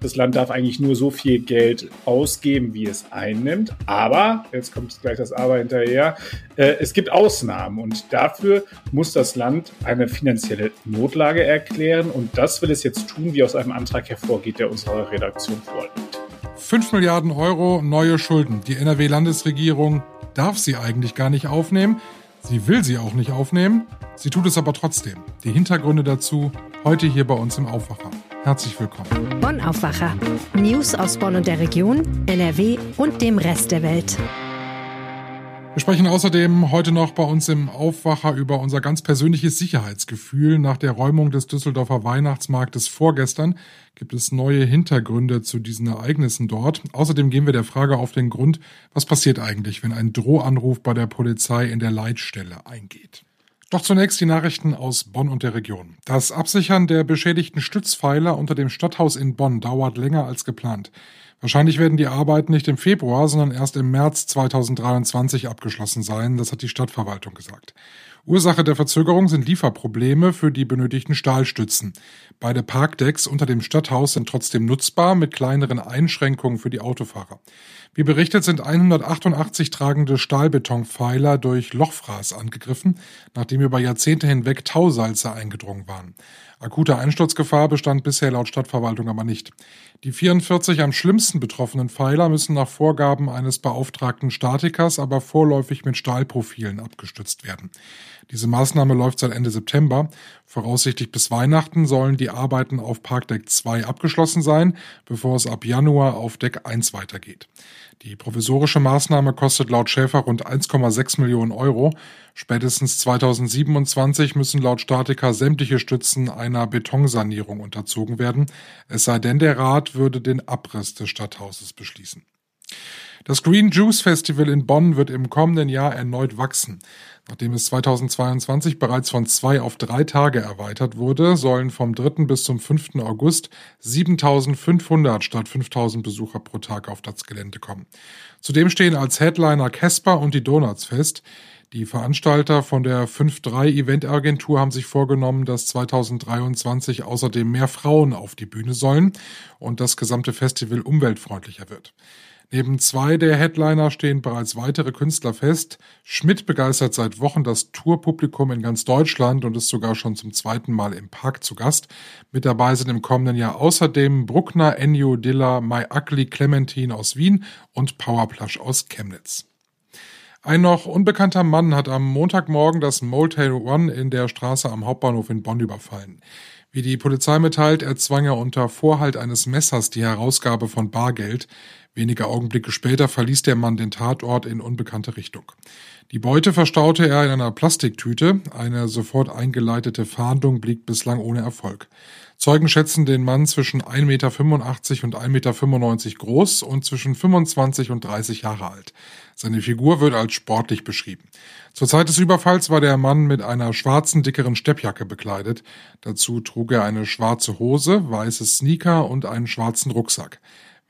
Das Land darf eigentlich nur so viel Geld ausgeben, wie es einnimmt. Aber, jetzt kommt gleich das Aber hinterher, äh, es gibt Ausnahmen und dafür muss das Land eine finanzielle Notlage erklären und das will es jetzt tun, wie aus einem Antrag hervorgeht, der unserer Redaktion vorliegt. 5 Milliarden Euro neue Schulden. Die NRW-Landesregierung darf sie eigentlich gar nicht aufnehmen. Sie will sie auch nicht aufnehmen. Sie tut es aber trotzdem. Die Hintergründe dazu heute hier bei uns im Aufwacher. Herzlich willkommen. Bonn Aufwacher. News aus Bonn und der Region, NRW und dem Rest der Welt. Wir sprechen außerdem heute noch bei uns im Aufwacher über unser ganz persönliches Sicherheitsgefühl. Nach der Räumung des Düsseldorfer Weihnachtsmarktes vorgestern gibt es neue Hintergründe zu diesen Ereignissen dort. Außerdem gehen wir der Frage auf den Grund, was passiert eigentlich, wenn ein Drohanruf bei der Polizei in der Leitstelle eingeht. Doch zunächst die Nachrichten aus Bonn und der Region. Das Absichern der beschädigten Stützpfeiler unter dem Stadthaus in Bonn dauert länger als geplant. Wahrscheinlich werden die Arbeiten nicht im Februar, sondern erst im März 2023 abgeschlossen sein, das hat die Stadtverwaltung gesagt. Ursache der Verzögerung sind Lieferprobleme für die benötigten Stahlstützen. Beide Parkdecks unter dem Stadthaus sind trotzdem nutzbar mit kleineren Einschränkungen für die Autofahrer. Wie berichtet sind 188 tragende Stahlbetonpfeiler durch Lochfraß angegriffen, nachdem über Jahrzehnte hinweg Tausalze eingedrungen waren. Akute Einsturzgefahr bestand bisher laut Stadtverwaltung aber nicht. Die 44 am schlimmsten betroffenen Pfeiler müssen nach Vorgaben eines beauftragten Statikers aber vorläufig mit Stahlprofilen abgestützt werden. Diese Maßnahme läuft seit Ende September. Voraussichtlich bis Weihnachten sollen die Arbeiten auf Parkdeck 2 abgeschlossen sein, bevor es ab Januar auf Deck 1 weitergeht. Die provisorische Maßnahme kostet laut Schäfer rund 1,6 Millionen Euro. Spätestens 2027 müssen laut Statiker sämtliche Stützen einer Betonsanierung unterzogen werden, es sei denn, der Rat würde den Abriss des Stadthauses beschließen. Das Green Juice Festival in Bonn wird im kommenden Jahr erneut wachsen. Nachdem es 2022 bereits von zwei auf drei Tage erweitert wurde, sollen vom 3. bis zum 5. August 7500 statt 5000 Besucher pro Tag auf das Gelände kommen. Zudem stehen als Headliner Casper und die Donuts fest. Die Veranstalter von der 5-3 Eventagentur haben sich vorgenommen, dass 2023 außerdem mehr Frauen auf die Bühne sollen und das gesamte Festival umweltfreundlicher wird. Neben zwei der Headliner stehen bereits weitere Künstler fest. Schmidt begeistert seit Wochen das Tourpublikum in ganz Deutschland und ist sogar schon zum zweiten Mal im Park zu Gast. Mit dabei sind im kommenden Jahr außerdem Bruckner, Ennio, Dilla, My Ugly, Clementine aus Wien und Powerplush aus Chemnitz. Ein noch unbekannter Mann hat am Montagmorgen das Motel One in der Straße am Hauptbahnhof in Bonn überfallen. Wie die Polizei mitteilt, erzwang er unter Vorhalt eines Messers die Herausgabe von Bargeld. Wenige Augenblicke später verließ der Mann den Tatort in unbekannte Richtung. Die Beute verstaute er in einer Plastiktüte. Eine sofort eingeleitete Fahndung blieb bislang ohne Erfolg. Zeugen schätzen den Mann zwischen 1,85 Meter und 1,95 Meter groß und zwischen 25 und 30 Jahre alt. Seine Figur wird als sportlich beschrieben. Zur Zeit des Überfalls war der Mann mit einer schwarzen, dickeren Steppjacke bekleidet. Dazu trug er eine schwarze Hose, weiße Sneaker und einen schwarzen Rucksack.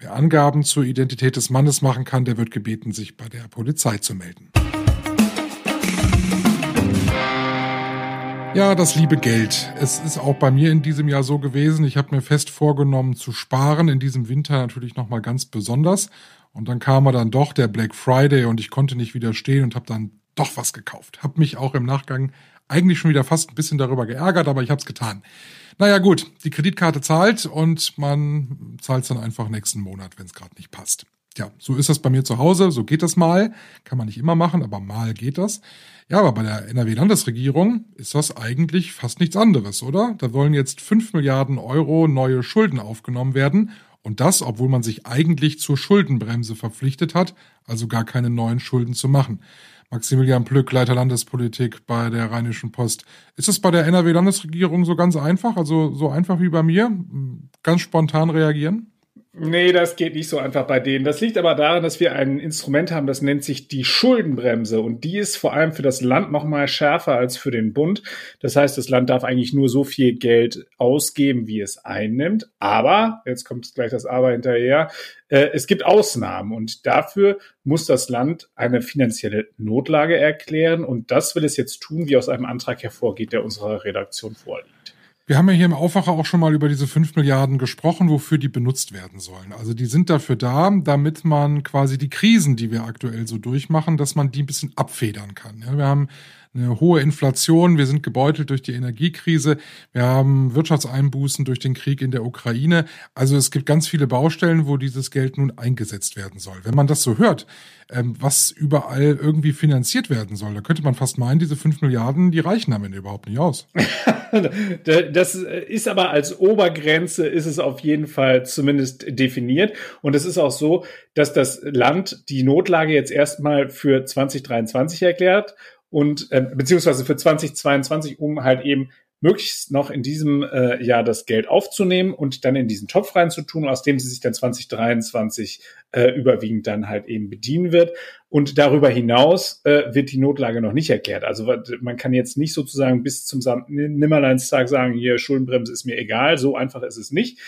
Wer Angaben zur Identität des Mannes machen kann, der wird gebeten, sich bei der Polizei zu melden. Ja, das liebe Geld. Es ist auch bei mir in diesem Jahr so gewesen. Ich habe mir fest vorgenommen zu sparen, in diesem Winter natürlich nochmal ganz besonders. Und dann kam er dann doch der Black Friday und ich konnte nicht widerstehen und habe dann doch was gekauft. Hab mich auch im Nachgang eigentlich schon wieder fast ein bisschen darüber geärgert, aber ich habe es getan. Naja gut, die Kreditkarte zahlt und man zahlt dann einfach nächsten Monat, wenn es gerade nicht passt. Ja, so ist das bei mir zu Hause, so geht das mal. Kann man nicht immer machen, aber mal geht das. Ja, aber bei der NRW-Landesregierung ist das eigentlich fast nichts anderes, oder? Da wollen jetzt fünf Milliarden Euro neue Schulden aufgenommen werden. Und das, obwohl man sich eigentlich zur Schuldenbremse verpflichtet hat, also gar keine neuen Schulden zu machen. Maximilian Plück, Leiter Landespolitik bei der Rheinischen Post. Ist es bei der NRW-Landesregierung so ganz einfach, also so einfach wie bei mir? Ganz spontan reagieren? Nee, das geht nicht so einfach bei denen. Das liegt aber daran, dass wir ein Instrument haben, das nennt sich die Schuldenbremse. Und die ist vor allem für das Land noch mal schärfer als für den Bund. Das heißt, das Land darf eigentlich nur so viel Geld ausgeben, wie es einnimmt. Aber, jetzt kommt gleich das Aber hinterher, äh, es gibt Ausnahmen. Und dafür muss das Land eine finanzielle Notlage erklären. Und das will es jetzt tun, wie aus einem Antrag hervorgeht, der unserer Redaktion vorliegt. Wir haben ja hier im Aufwacher auch schon mal über diese fünf Milliarden gesprochen, wofür die benutzt werden sollen. Also die sind dafür da, damit man quasi die Krisen, die wir aktuell so durchmachen, dass man die ein bisschen abfedern kann. Ja, wir haben eine hohe Inflation, wir sind gebeutelt durch die Energiekrise, wir haben Wirtschaftseinbußen durch den Krieg in der Ukraine. Also es gibt ganz viele Baustellen, wo dieses Geld nun eingesetzt werden soll. Wenn man das so hört, ähm, was überall irgendwie finanziert werden soll, da könnte man fast meinen, diese fünf Milliarden, die reichen am Ende überhaupt nicht aus. das ist aber als Obergrenze ist es auf jeden Fall zumindest definiert. Und es ist auch so, dass das Land die Notlage jetzt erstmal für 2023 erklärt und äh, beziehungsweise für 2022, um halt eben möglichst noch in diesem äh, Jahr das Geld aufzunehmen und dann in diesen Topf reinzutun, aus dem sie sich dann 2023 äh, überwiegend dann halt eben bedienen wird. Und darüber hinaus äh, wird die Notlage noch nicht erklärt. Also man kann jetzt nicht sozusagen bis zum Nimmerleinstag sagen, hier Schuldenbremse ist mir egal, so einfach ist es nicht.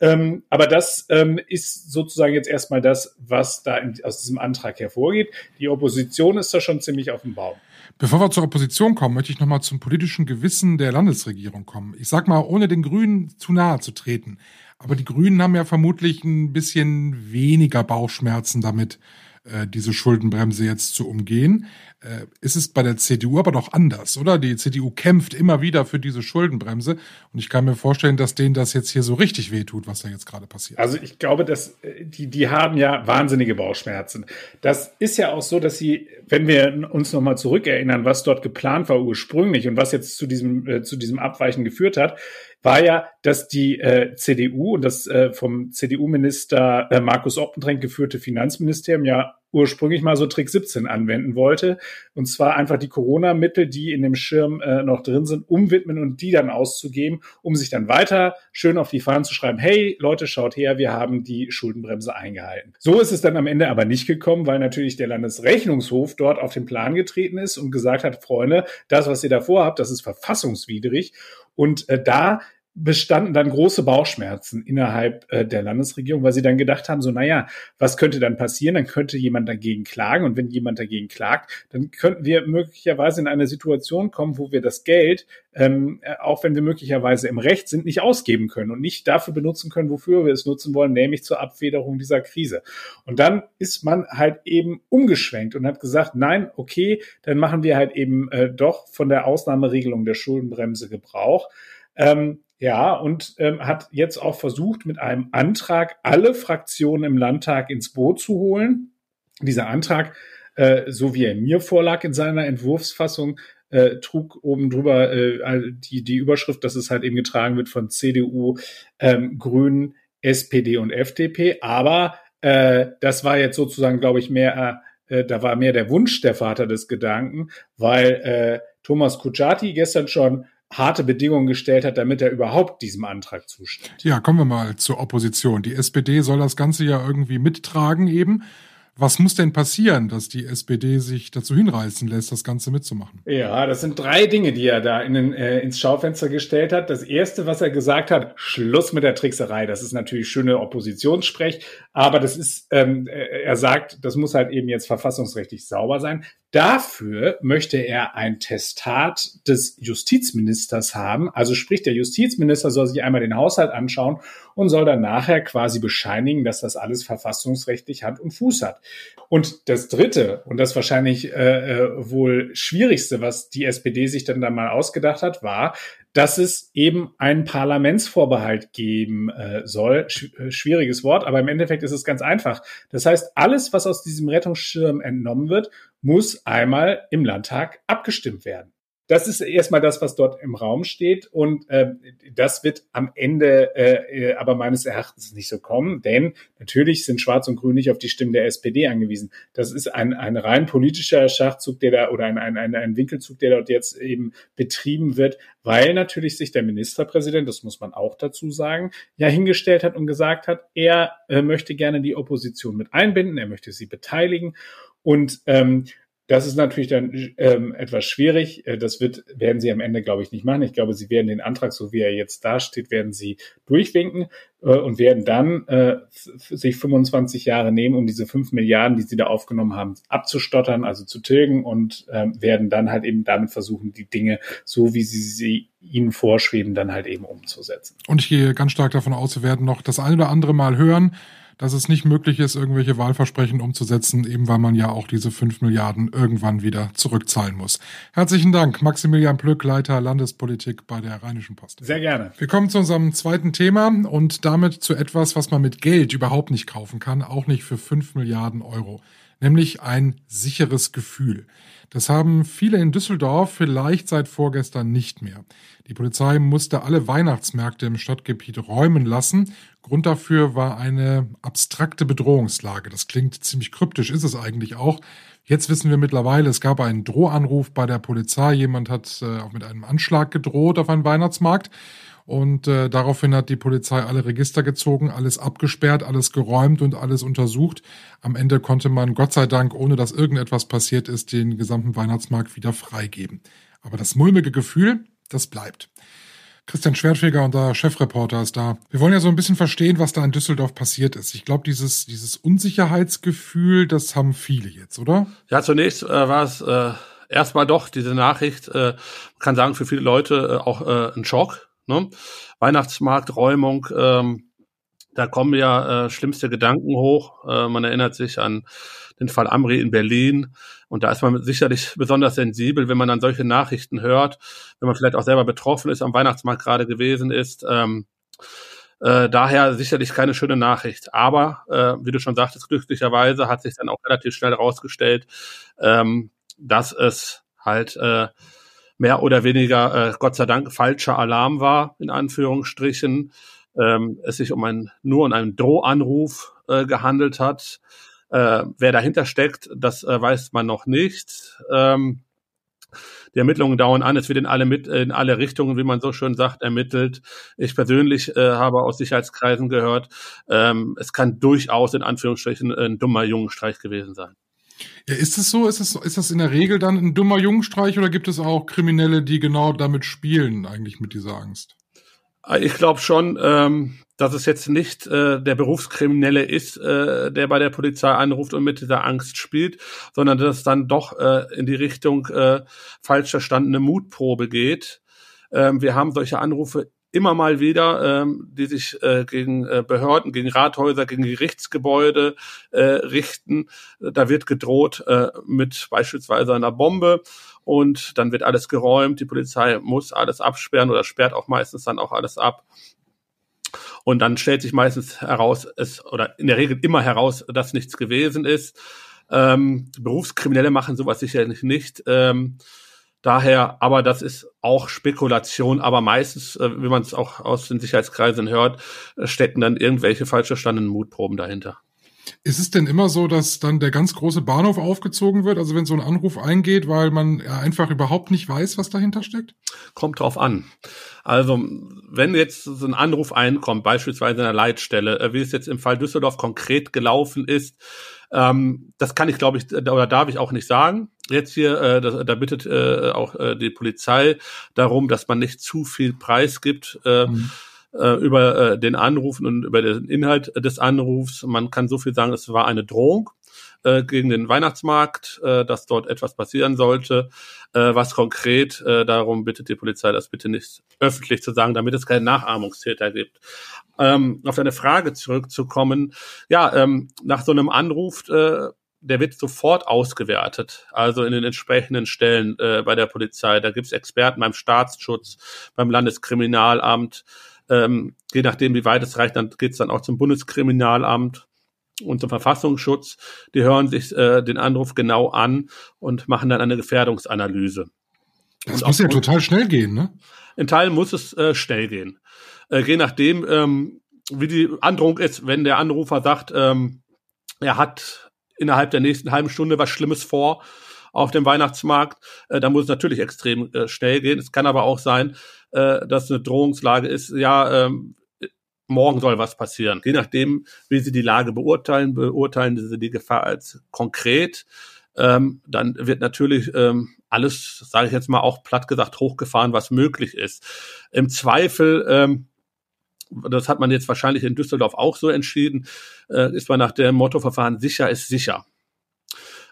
Ähm, aber das ähm, ist sozusagen jetzt erstmal das, was da in, aus diesem Antrag hervorgeht. Die Opposition ist da schon ziemlich auf dem Baum. Bevor wir zur Opposition kommen, möchte ich nochmal zum politischen Gewissen der Landesregierung kommen. Ich sag mal, ohne den Grünen zu nahe zu treten. Aber die Grünen haben ja vermutlich ein bisschen weniger Bauchschmerzen damit, äh, diese Schuldenbremse jetzt zu umgehen. Äh, ist es bei der CDU aber doch anders, oder? Die CDU kämpft immer wieder für diese Schuldenbremse und ich kann mir vorstellen, dass denen das jetzt hier so richtig wehtut, was da jetzt gerade passiert. Also ich glaube, dass äh, die, die haben ja wahnsinnige Bauchschmerzen. Das ist ja auch so, dass sie, wenn wir uns nochmal zurückerinnern, was dort geplant war ursprünglich und was jetzt zu diesem, äh, zu diesem Abweichen geführt hat, war ja, dass die äh, CDU und das äh, vom CDU-Minister äh, Markus Oppentränk geführte Finanzministerium ja ursprünglich mal so Trick 17 anwenden wollte. Und zwar einfach die Corona-Mittel, die in dem Schirm äh, noch drin sind, umwidmen und die dann auszugeben, um sich dann weiter schön auf die Fahnen zu schreiben, hey Leute, schaut her, wir haben die Schuldenbremse eingehalten. So ist es dann am Ende aber nicht gekommen, weil natürlich der Landesrechnungshof dort auf den Plan getreten ist und gesagt hat, Freunde, das, was ihr davor habt, das ist verfassungswidrig. Und äh, da bestanden dann große Bauchschmerzen innerhalb äh, der Landesregierung, weil sie dann gedacht haben, so, naja, was könnte dann passieren? Dann könnte jemand dagegen klagen. Und wenn jemand dagegen klagt, dann könnten wir möglicherweise in eine Situation kommen, wo wir das Geld, ähm, äh, auch wenn wir möglicherweise im Recht sind, nicht ausgeben können und nicht dafür benutzen können, wofür wir es nutzen wollen, nämlich zur Abfederung dieser Krise. Und dann ist man halt eben umgeschwenkt und hat gesagt, nein, okay, dann machen wir halt eben äh, doch von der Ausnahmeregelung der Schuldenbremse Gebrauch. Ähm, ja, und ähm, hat jetzt auch versucht, mit einem Antrag alle Fraktionen im Landtag ins Boot zu holen. Dieser Antrag, äh, so wie er mir vorlag in seiner Entwurfsfassung, äh, trug oben drüber äh, die, die Überschrift, dass es halt eben getragen wird von CDU, ähm, Grünen, SPD und FDP. Aber äh, das war jetzt sozusagen, glaube ich, mehr, äh, da war mehr der Wunsch der Vater des Gedanken, weil äh, Thomas Kutschaty gestern schon harte Bedingungen gestellt hat, damit er überhaupt diesem Antrag zustimmt. Ja, kommen wir mal zur Opposition. Die SPD soll das Ganze ja irgendwie mittragen eben. Was muss denn passieren, dass die SPD sich dazu hinreißen lässt, das Ganze mitzumachen? Ja, das sind drei Dinge, die er da in äh, ins Schaufenster gestellt hat. Das erste, was er gesagt hat, Schluss mit der Trickserei. Das ist natürlich schöne Oppositionssprech, aber das ist, ähm, äh, er sagt, das muss halt eben jetzt verfassungsrechtlich sauber sein. Dafür möchte er ein Testat des Justizministers haben. Also sprich, der Justizminister soll sich einmal den Haushalt anschauen und soll dann nachher quasi bescheinigen, dass das alles verfassungsrechtlich Hand und Fuß hat. Und das Dritte und das wahrscheinlich äh, äh wohl Schwierigste, was die SPD sich dann da mal ausgedacht hat, war, dass es eben einen Parlamentsvorbehalt geben äh, soll. Sch äh, schwieriges Wort, aber im Endeffekt ist es ganz einfach. Das heißt, alles, was aus diesem Rettungsschirm entnommen wird, muss einmal im Landtag abgestimmt werden. Das ist erstmal das, was dort im Raum steht. Und äh, das wird am Ende äh, äh, aber meines Erachtens nicht so kommen, denn natürlich sind Schwarz und Grün nicht auf die Stimmen der SPD angewiesen. Das ist ein, ein rein politischer Schachzug, der da oder ein, ein, ein, ein Winkelzug, der dort jetzt eben betrieben wird, weil natürlich sich der Ministerpräsident, das muss man auch dazu sagen, ja hingestellt hat und gesagt hat, er äh, möchte gerne die Opposition mit einbinden, er möchte sie beteiligen. Und ähm, das ist natürlich dann ähm, etwas schwierig. Äh, das wird, werden sie am Ende, glaube ich, nicht machen. Ich glaube, sie werden den Antrag, so wie er jetzt dasteht, werden sie durchwinken. äh, und werden dann äh, sich 25 Jahre nehmen, um diese 5 Milliarden, die sie da aufgenommen haben, abzustottern, also zu tilgen und äh, werden dann halt eben damit versuchen, die Dinge so, wie sie sie ihnen vorschweben, dann halt eben umzusetzen. Und ich gehe ganz stark davon aus, wir werden noch das eine oder andere Mal hören, dass es nicht möglich ist, irgendwelche Wahlversprechen umzusetzen, eben weil man ja auch diese fünf Milliarden irgendwann wieder zurückzahlen muss. Herzlichen Dank, Maximilian Plück, Leiter Landespolitik bei der Rheinischen Post. Sehr gerne. Wir kommen zu unserem zweiten Thema und damit zu etwas, was man mit Geld überhaupt nicht kaufen kann, auch nicht für fünf Milliarden Euro, nämlich ein sicheres Gefühl. Das haben viele in Düsseldorf vielleicht seit vorgestern nicht mehr. Die Polizei musste alle Weihnachtsmärkte im Stadtgebiet räumen lassen. Grund dafür war eine abstrakte Bedrohungslage. Das klingt ziemlich kryptisch, ist es eigentlich auch. Jetzt wissen wir mittlerweile, es gab einen Drohanruf bei der Polizei. Jemand hat äh, auch mit einem Anschlag gedroht auf einen Weihnachtsmarkt. Und äh, daraufhin hat die Polizei alle Register gezogen, alles abgesperrt, alles geräumt und alles untersucht. Am Ende konnte man, Gott sei Dank, ohne dass irgendetwas passiert ist, den gesamten Weihnachtsmarkt wieder freigeben. Aber das mulmige Gefühl, das bleibt. Christian Schwertfeger, unser Chefreporter, ist da. Wir wollen ja so ein bisschen verstehen, was da in Düsseldorf passiert ist. Ich glaube, dieses, dieses Unsicherheitsgefühl, das haben viele jetzt, oder? Ja, zunächst äh, war es äh, erstmal doch diese Nachricht, äh, kann sagen, für viele Leute äh, auch äh, ein Schock. Ne? Weihnachtsmarkt, Räumung, ähm, da kommen ja äh, schlimmste Gedanken hoch. Äh, man erinnert sich an den Fall Amri in Berlin. Und da ist man sicherlich besonders sensibel, wenn man dann solche Nachrichten hört, wenn man vielleicht auch selber betroffen ist, am Weihnachtsmarkt gerade gewesen ist. Ähm, äh, daher sicherlich keine schöne Nachricht. Aber äh, wie du schon sagtest, glücklicherweise hat sich dann auch relativ schnell herausgestellt, ähm, dass es halt äh, mehr oder weniger, äh, Gott sei Dank, falscher Alarm war, in Anführungsstrichen. Ähm, es sich um einen, nur um einen Drohanruf äh, gehandelt hat. Äh, wer dahinter steckt, das äh, weiß man noch nicht. Ähm, die Ermittlungen dauern an, es wird in alle, mit, in alle Richtungen, wie man so schön sagt, ermittelt. Ich persönlich äh, habe aus Sicherheitskreisen gehört, ähm, es kann durchaus in Anführungsstrichen ein dummer Jungenstreich gewesen sein. Ja, ist es so? Ist das, ist das in der Regel dann ein dummer Jungenstreich oder gibt es auch Kriminelle, die genau damit spielen, eigentlich mit dieser Angst? Ich glaube schon, ähm, dass es jetzt nicht äh, der Berufskriminelle ist, äh, der bei der Polizei anruft und mit dieser Angst spielt, sondern dass es dann doch äh, in die Richtung äh, falsch verstandene Mutprobe geht. Ähm, wir haben solche Anrufe immer mal wieder, ähm, die sich äh, gegen äh, Behörden, gegen Rathäuser, gegen Gerichtsgebäude äh, richten. Da wird gedroht äh, mit beispielsweise einer Bombe und dann wird alles geräumt. Die Polizei muss alles absperren oder sperrt auch meistens dann auch alles ab. Und dann stellt sich meistens heraus, es oder in der Regel immer heraus, dass nichts gewesen ist. Ähm, Berufskriminelle machen sowas sicherlich nicht. Ähm, Daher, aber das ist auch Spekulation, aber meistens, äh, wie man es auch aus den Sicherheitskreisen hört, äh, stecken dann irgendwelche falsch verstandenen Mutproben dahinter. Ist es denn immer so, dass dann der ganz große Bahnhof aufgezogen wird, also wenn so ein Anruf eingeht, weil man einfach überhaupt nicht weiß, was dahinter steckt? Kommt drauf an. Also, wenn jetzt so ein Anruf einkommt, beispielsweise in der Leitstelle, äh, wie es jetzt im Fall Düsseldorf konkret gelaufen ist, ähm, das kann ich, glaube ich, oder darf ich auch nicht sagen. Jetzt hier, äh, da, da bittet äh, auch äh, die Polizei darum, dass man nicht zu viel Preis gibt. Äh, mhm äh, über äh, den Anrufen und über den Inhalt des Anrufs. Man kann so viel sagen, es war eine Drohung äh, gegen den Weihnachtsmarkt, äh, dass dort etwas passieren sollte. Äh, was konkret, äh, darum bittet die Polizei, das bitte nicht öffentlich zu sagen, damit es keinen Nachahmungstäter gibt. Ähm, auf deine Frage zurückzukommen, ja, ähm, nach so einem Anruf, äh, der wird sofort ausgewertet, also in den entsprechenden Stellen äh, bei der Polizei. Da gibt's Experten beim Staatsschutz, beim Landeskriminalamt. Ähm, je nachdem, wie weit es reicht, dann geht's dann auch zum Bundeskriminalamt und zum Verfassungsschutz. Die hören sich äh, den Anruf genau an und machen dann eine Gefährdungsanalyse. Das muss ja total schnell gehen, ne? In Teilen muss es äh, schnell gehen. Äh, je nachdem, ähm, wie die Androhung ist, wenn der Anrufer sagt, ähm, er hat innerhalb der nächsten halben Stunde was Schlimmes vor auf dem Weihnachtsmarkt, äh, dann muss es natürlich extrem äh, schnell gehen. Es kann aber auch sein, äh, dass eine Drohungslage ist, ja, ähm, morgen soll was passieren. Je nachdem, wie Sie die Lage beurteilen, beurteilen Sie die Gefahr als konkret. Ähm, dann wird natürlich ähm, alles, sage ich jetzt mal auch platt gesagt, hochgefahren, was möglich ist. Im Zweifel ähm, das hat man jetzt wahrscheinlich in Düsseldorf auch so entschieden, äh, ist man nach dem Mottoverfahren sicher ist sicher.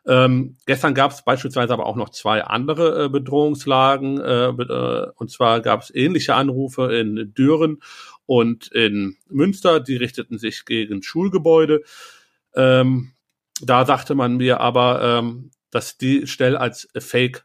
Ähm, gestern gab es beispielsweise aber auch noch zwei andere äh, Bedrohungslagen. Äh, äh, und zwar gab es ähnliche Anrufe in Düren und in Münster. Die richteten sich gegen Schulgebäude. Ähm, da sagte man mir aber, ähm, dass die Stelle als Fake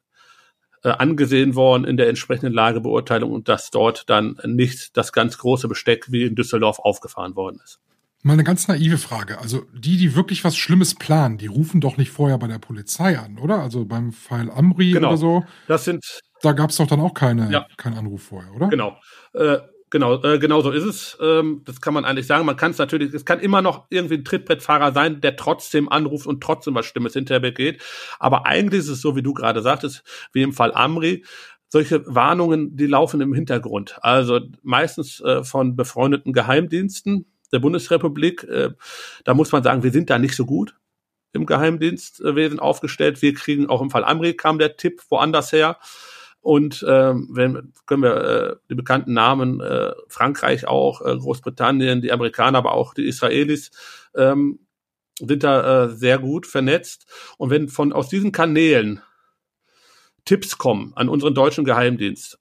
äh, angesehen worden in der entsprechenden Lagebeurteilung und dass dort dann nicht das ganz große Besteck wie in Düsseldorf aufgefahren worden ist. Mal eine ganz naive Frage. Also die, die wirklich was Schlimmes planen, die rufen doch nicht vorher bei der Polizei an, oder? Also beim Fall Amri genau. oder so. Das sind. Da gab es doch dann auch keine, ja. keinen Anruf vorher, oder? Genau. Äh, genau, äh, genau so ist es. Ähm, das kann man eigentlich sagen. Man kann es natürlich, es kann immer noch irgendwie ein Trittbrettfahrer sein, der trotzdem anruft und trotzdem was Schlimmes hinterher begeht. Aber eigentlich ist es so, wie du gerade sagtest, wie im Fall Amri. Solche Warnungen, die laufen im Hintergrund. Also meistens äh, von befreundeten Geheimdiensten, der Bundesrepublik. Äh, da muss man sagen, wir sind da nicht so gut im Geheimdienstwesen aufgestellt. Wir kriegen auch im Fall Amri kam der Tipp woanders her. Und ähm, wenn können wir äh, die bekannten Namen äh, Frankreich auch, äh, Großbritannien, die Amerikaner, aber auch die Israelis ähm, sind da äh, sehr gut vernetzt. Und wenn von aus diesen Kanälen Tipps kommen an unseren deutschen Geheimdienst,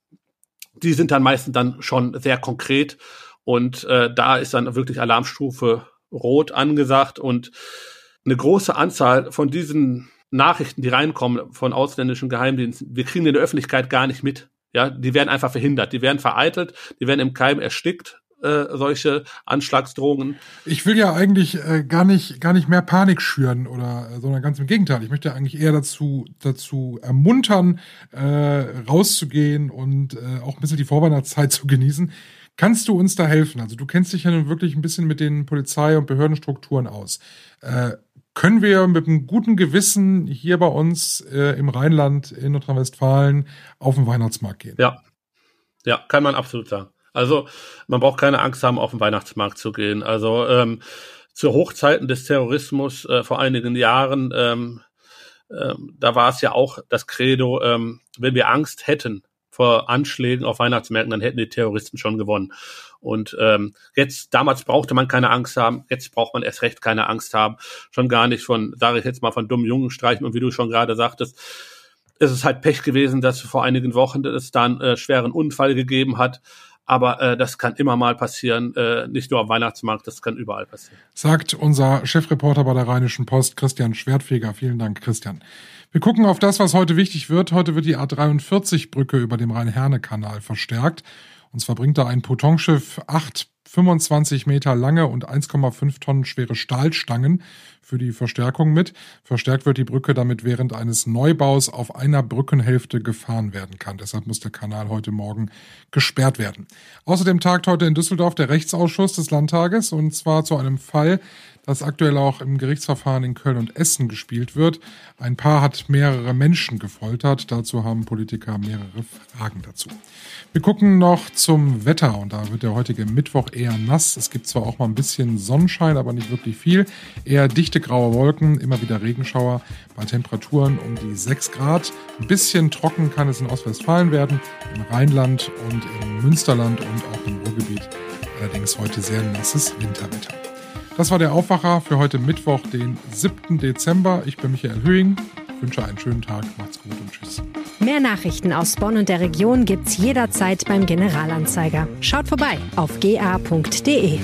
die sind dann meistens dann schon sehr konkret und äh, da ist dann wirklich Alarmstufe rot angesagt und eine große Anzahl von diesen Nachrichten, die reinkommen von ausländischen Geheimdiensten, wir kriegen in der Öffentlichkeit gar nicht mit. Ja, die werden einfach verhindert, die werden vereitelt, die werden im Keim erstickt, äh, solche Anschlagsdrohungen. Ich will ja eigentlich äh, gar nicht gar nicht mehr Panik schüren oder äh, sondern ganz im Gegenteil. Ich möchte eigentlich eher dazu dazu ermuntern, äh, rauszugehen und äh, auch ein bisschen die Vorweihnachtszeit zu genießen. Kannst du uns da helfen? Also du kennst dich ja nun wirklich ein bisschen mit den Polizei- und Behördenstrukturen aus. Äh, können wir mit einem guten Gewissen hier bei uns äh, im Rheinland, in Nordrhein-Westfalen, auf den Weihnachtsmarkt gehen? Ja, ja, kann man absolut sagen. Also man braucht keine Angst haben, auf den Weihnachtsmarkt zu gehen. Also ähm, zu Hochzeiten des Terrorismus äh, vor einigen Jahren, ähm, ähm, da war es ja auch das Credo, ähm, wenn wir Angst hätten, vor Anschlägen auf Weihnachtsmärkten, dann hätten die Terroristen schon gewonnen. Und ähm, jetzt, damals brauchte man keine Angst haben, jetzt braucht man erst recht keine Angst haben. Schon gar nicht von, sage ich jetzt mal, von dummen Jungen streichen. Und wie du schon gerade sagtest, ist es halt Pech gewesen, dass vor einigen Wochen es da einen äh, schweren Unfall gegeben hat. Aber äh, das kann immer mal passieren, äh, nicht nur am Weihnachtsmarkt, das kann überall passieren. Sagt unser Chefreporter bei der Rheinischen Post, Christian Schwertfeger. Vielen Dank, Christian. Wir gucken auf das, was heute wichtig wird. Heute wird die A43-Brücke über dem Rhein-Herne-Kanal verstärkt. Und zwar bringt da ein Potonschiff acht 25 Meter lange und 1,5 Tonnen schwere Stahlstangen für die Verstärkung mit. Verstärkt wird die Brücke, damit während eines Neubaus auf einer Brückenhälfte gefahren werden kann. Deshalb muss der Kanal heute Morgen gesperrt werden. Außerdem tagt heute in Düsseldorf der Rechtsausschuss des Landtages und zwar zu einem Fall, das aktuell auch im Gerichtsverfahren in Köln und Essen gespielt wird. Ein Paar hat mehrere Menschen gefoltert. Dazu haben Politiker mehrere Fragen dazu. Wir gucken noch zum Wetter und da wird der heutige Mittwoch eher nass. Es gibt zwar auch mal ein bisschen Sonnenschein, aber nicht wirklich viel. Eher dichte graue Wolken, immer wieder Regenschauer bei Temperaturen um die 6 Grad. Ein bisschen trocken kann es in Ostwestfalen werden, im Rheinland und im Münsterland und auch im Ruhrgebiet. Allerdings heute sehr nasses Winterwetter. Das war der Aufwacher für heute Mittwoch, den 7. Dezember. Ich bin Michael Höhing. Wünsche einen schönen Tag. Macht's gut und tschüss. Mehr Nachrichten aus Bonn und der Region gibt's jederzeit beim Generalanzeiger. Schaut vorbei auf ga.de.